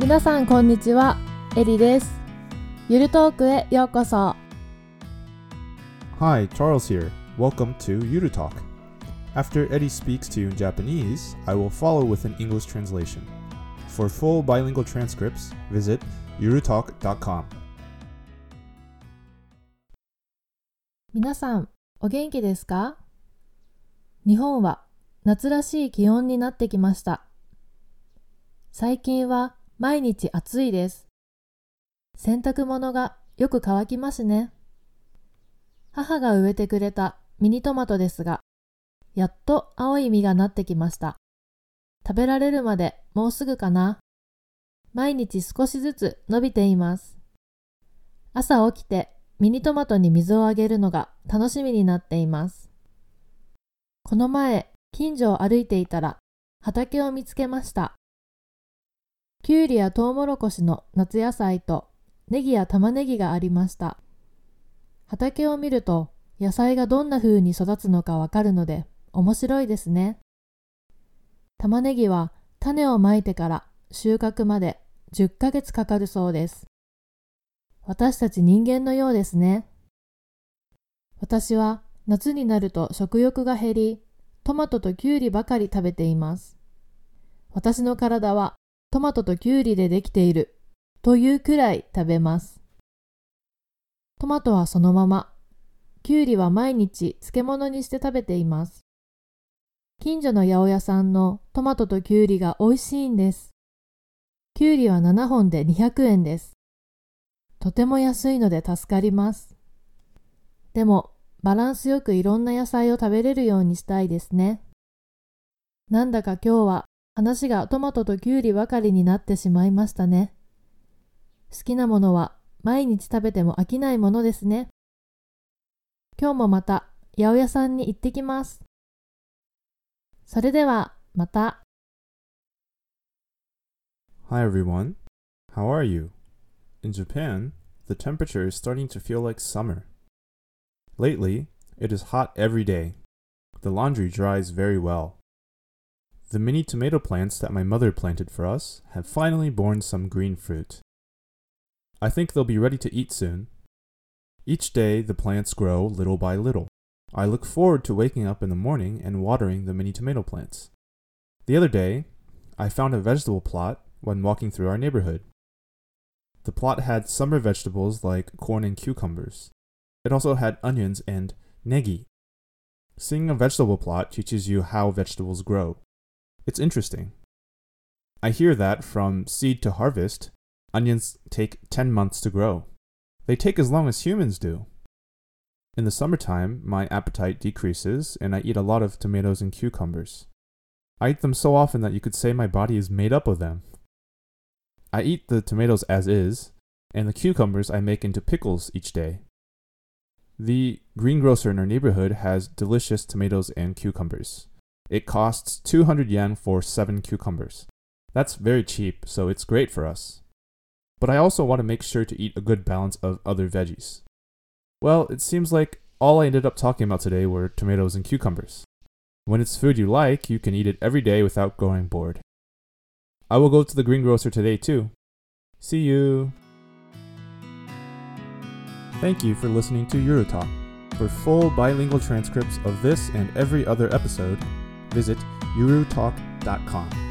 皆さんこんにちは、エリです。ゆるトークへようこそ。Hi, Charles here. Welcome to Yuru Talk. After Eddie speaks to you in Japanese, I will follow with an English translation. For full bilingual transcripts, visit yurutalk.com. 皆さん、お元気ですか日本は夏らしい気温になってきました。最近は毎日暑いです。洗濯物がよく乾きますね。母が植えてくれたミニトマトですが、やっと青い実がなってきました。食べられるまでもうすぐかな。毎日少しずつ伸びています。朝起きてミニトマトに水をあげるのが楽しみになっています。この前、近所を歩いていたら畑を見つけました。きゅうりやトウモロコシの夏野菜とネギや玉ねぎがありました。畑を見ると野菜がどんな風に育つのかわかるので面白いですね。玉ねぎは種をまいてから収穫まで10ヶ月かかるそうです。私たち人間のようですね。私は夏になると食欲が減り、トマトとキュウリばかり食べています。私の体はトマトとキュウリでできているというくらい食べます。トマトはそのまま、キュウリは毎日漬物にして食べています。近所の八百屋さんのトマトとキュウリが美味しいんです。キュウリは7本で200円です。とても安いので助かります。でも、バランスよくいろんな野菜を食べれるようにしたいですね。なんだか今日は話がトマトとキュウリばかりになってしまいましたね。好きなものは毎日食べても飽きないものですね。今日もまた八百屋さんに行ってきます。それではまた。Hi everyone. How are you? In Japan, the temperature is starting to feel like summer. Lately, it is hot every day. The laundry dries very well. The mini tomato plants that my mother planted for us have finally borne some green fruit. I think they'll be ready to eat soon. Each day, the plants grow little by little. I look forward to waking up in the morning and watering the mini tomato plants. The other day, I found a vegetable plot when walking through our neighborhood. The plot had summer vegetables like corn and cucumbers. It also had onions and negi. Seeing a vegetable plot teaches you how vegetables grow. It's interesting. I hear that from seed to harvest, onions take 10 months to grow. They take as long as humans do. In the summertime, my appetite decreases and I eat a lot of tomatoes and cucumbers. I eat them so often that you could say my body is made up of them. I eat the tomatoes as is, and the cucumbers I make into pickles each day. The greengrocer in our neighborhood has delicious tomatoes and cucumbers. It costs 200 yen for 7 cucumbers. That's very cheap, so it's great for us. But I also want to make sure to eat a good balance of other veggies. Well, it seems like all I ended up talking about today were tomatoes and cucumbers. When it's food you like, you can eat it every day without growing bored. I will go to the greengrocer today too. See you! Thank you for listening to Eurotalk. For full bilingual transcripts of this and every other episode, visit eurotalk.com.